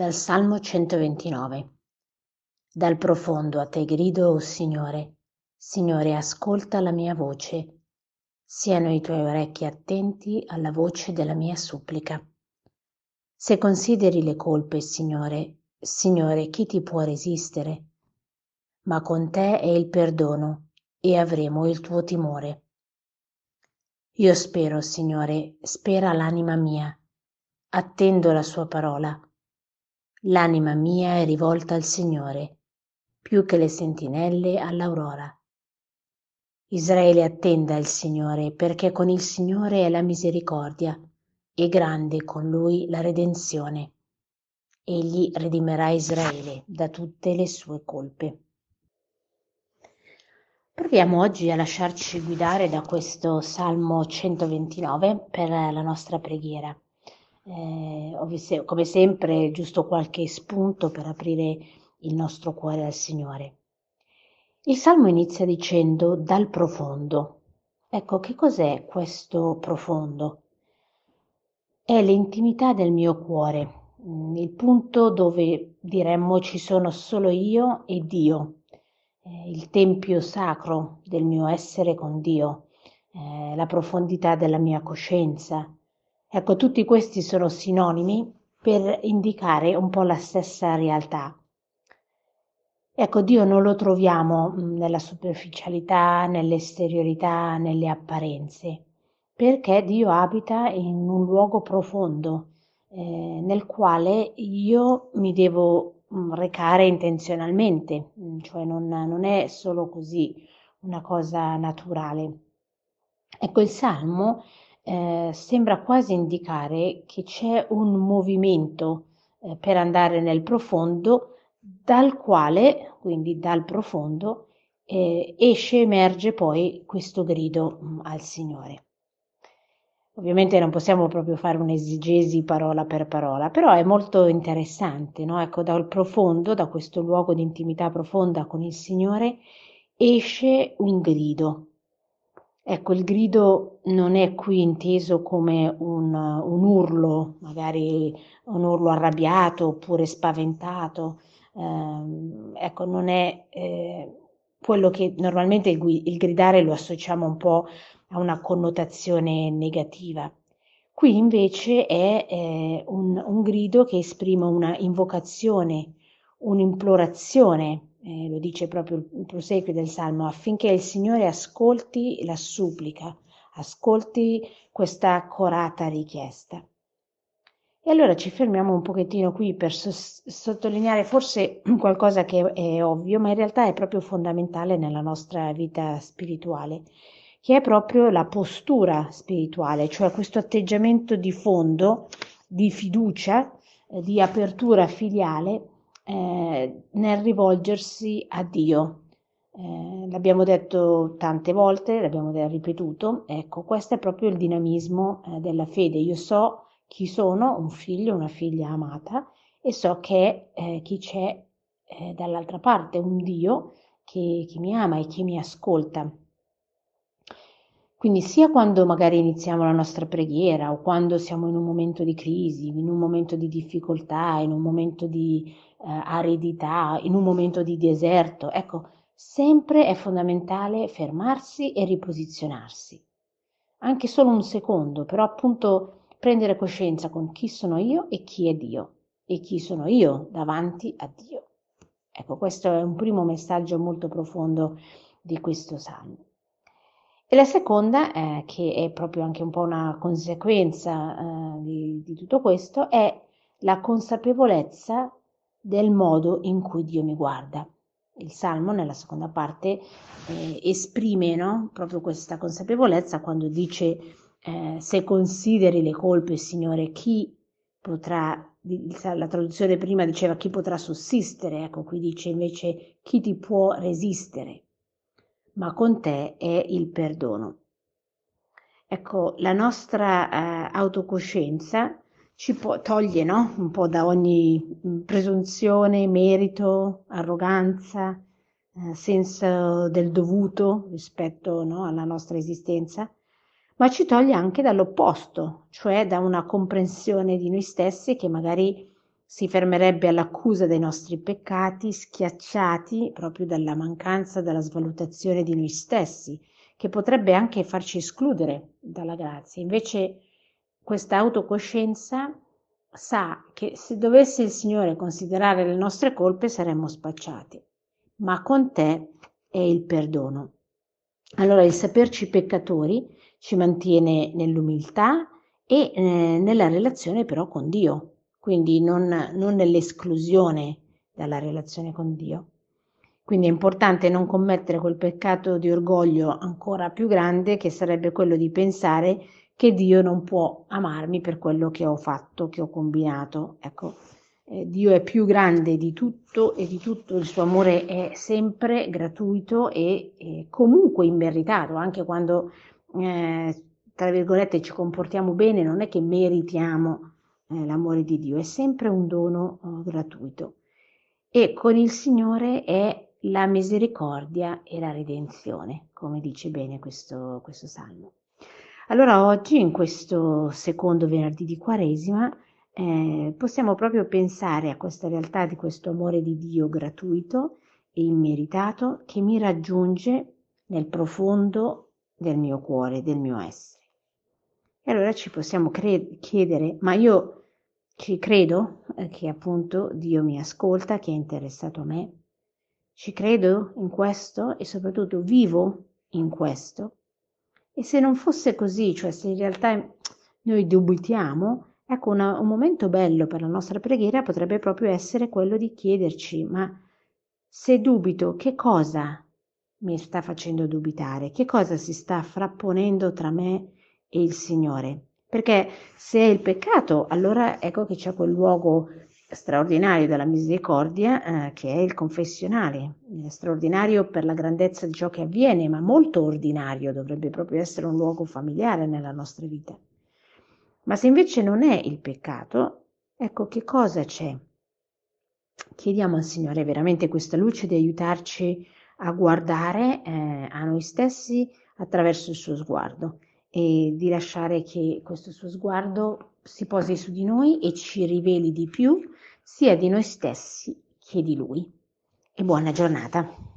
Dal Salmo 129 Dal profondo a te grido, o oh Signore, Signore ascolta la mia voce, siano i tuoi orecchi attenti alla voce della mia supplica. Se consideri le colpe, Signore, Signore, chi ti può resistere? Ma con te è il perdono e avremo il tuo timore. Io spero, Signore, spera l'anima mia, attendo la sua parola. L'anima mia è rivolta al Signore, più che le sentinelle all'aurora. Israele attenda il Signore, perché con il Signore è la misericordia, e grande con lui la redenzione. Egli redimerà Israele da tutte le sue colpe. Proviamo oggi a lasciarci guidare da questo Salmo 129 per la nostra preghiera. Eh, come sempre, giusto qualche spunto per aprire il nostro cuore al Signore. Il Salmo inizia dicendo dal profondo. Ecco, che cos'è questo profondo? È l'intimità del mio cuore, mm, il punto dove diremmo ci sono solo io e Dio, eh, il tempio sacro del mio essere con Dio, eh, la profondità della mia coscienza, Ecco, tutti questi sono sinonimi per indicare un po' la stessa realtà. Ecco, Dio non lo troviamo mm, nella superficialità, nell'esteriorità, nelle apparenze, perché Dio abita in un luogo profondo eh, nel quale io mi devo mm, recare intenzionalmente, mm, cioè non, non è solo così una cosa naturale. Ecco, il Salmo eh, sembra quasi indicare che c'è un movimento eh, per andare nel profondo dal quale, quindi dal profondo, eh, esce, emerge poi questo grido mh, mm, al Signore. Ovviamente non possiamo proprio fare un'esegesi parola per parola, però è molto interessante, no? Ecco, dal profondo, da questo luogo di intimità profonda con il Signore, esce un grido, Ecco, il grido non è qui inteso come un, un urlo, magari un urlo arrabbiato oppure spaventato, eh, ecco, non è eh, quello che normalmente il, il, gridare lo associamo un po' a una connotazione negativa. Qui invece è eh, un, un grido che esprime una invocazione, un'implorazione eh, lo dice proprio il proseguio del Salmo, affinché il Signore ascolti la supplica, ascolti questa accorata richiesta. E allora ci fermiamo un pochettino qui per so- sottolineare forse qualcosa che è ovvio, ma in realtà è proprio fondamentale nella nostra vita spirituale, che è proprio la postura spirituale, cioè questo atteggiamento di fondo, di fiducia, eh, di apertura filiale eh, nel rivolgersi a Dio. Eh, l'abbiamo detto tante volte, l'abbiamo ripetuto, ecco, questo è proprio il dinamismo eh, della fede. Io so chi sono, un figlio, una figlia amata, e so che eh, chi c'è eh, dall'altra parte, un Dio che, che mi ama e che mi ascolta. Quindi sia quando magari iniziamo la nostra preghiera o quando siamo in un momento di crisi, in un momento di difficoltà, in un momento di aridità, in un momento di deserto, ecco, sempre è fondamentale fermarsi e riposizionarsi. Anche solo un secondo, però appunto prendere coscienza con chi sono io e chi è Dio e chi sono io davanti a Dio. Ecco, questo è un primo messaggio molto profondo di questo salmo. E la seconda, eh, che è proprio anche un po' una conseguenza eh, di, di tutto questo, è la consapevolezza del modo in cui Dio mi guarda. Il Salmo, nella seconda parte, eh, esprime no? proprio questa consapevolezza quando dice eh, se consideri le colpe, Signore, chi potrà, la traduzione prima diceva chi potrà sussistere, ecco qui dice invece chi ti può resistere ma con te è il perdono. Ecco, la nostra eh, autocoscienza ci può, toglie no? un po' da ogni mm, presunzione, merito, arroganza, eh, senso del dovuto rispetto no, alla nostra esistenza, ma ci toglie anche dall'opposto, cioè da una comprensione di noi stessi che magari si fermerebbe all'accusa dei nostri peccati, schiacciati proprio dalla mancanza della svalutazione di noi stessi, che potrebbe anche farci escludere dalla grazia. Invece questa autocoscienza sa che se dovesse il Signore considerare le nostre colpe saremmo spacciati, ma con te è il perdono. Allora il saperci peccatori ci mantiene nell'umiltà e eh, nella relazione però con Dio, quindi non, non nell'esclusione dalla relazione con Dio. Quindi è importante non commettere quel peccato di orgoglio ancora più grande che sarebbe quello di pensare che Dio non può amarmi per quello che ho fatto, che ho combinato. Ecco, eh, Dio è più grande di tutto e di tutto il suo amore è sempre gratuito e, e comunque immeritato, anche quando, eh, tra virgolette, ci comportiamo bene, non è che meritiamo eh, l'amore di Dio, è sempre un dono oh, gratuito. E con il Signore è la misericordia e la redenzione, come dice bene questo, questo salmo. Allora oggi, in questo secondo venerdì di Quaresima, eh, possiamo proprio pensare a questa realtà di questo amore di Dio gratuito e immeritato che mi raggiunge nel profondo del mio cuore, del mio essere. E allora ci possiamo cre- chiedere, ma io ci credo eh, che appunto Dio mi ascolta, che è interessato a me? Ci credo in questo e soprattutto vivo in questo? E se non fosse così, cioè se in realtà noi dubitiamo, Ecco, una, un momento bello per la nostra preghiera potrebbe proprio essere quello di chiederci, ma se dubito, che cosa mi sta facendo dubitare? Che cosa si sta frapponendo tra me e il Signore? Perché se è il peccato, allora ecco che c'è quel luogo straordinario della misericordia eh, che è il confessionale, straordinario per la grandezza di ciò che avviene, ma molto ordinario, dovrebbe proprio essere un luogo familiare nella nostra vita. Ma se invece non è il peccato, ecco che cosa c'è? Chiediamo al Signore veramente questa luce di aiutarci a guardare eh, a noi stessi attraverso il suo sguardo e di lasciare che questo suo sguardo si posi su di noi e ci riveli di più sia di noi stessi che di Lui. E buona giornata.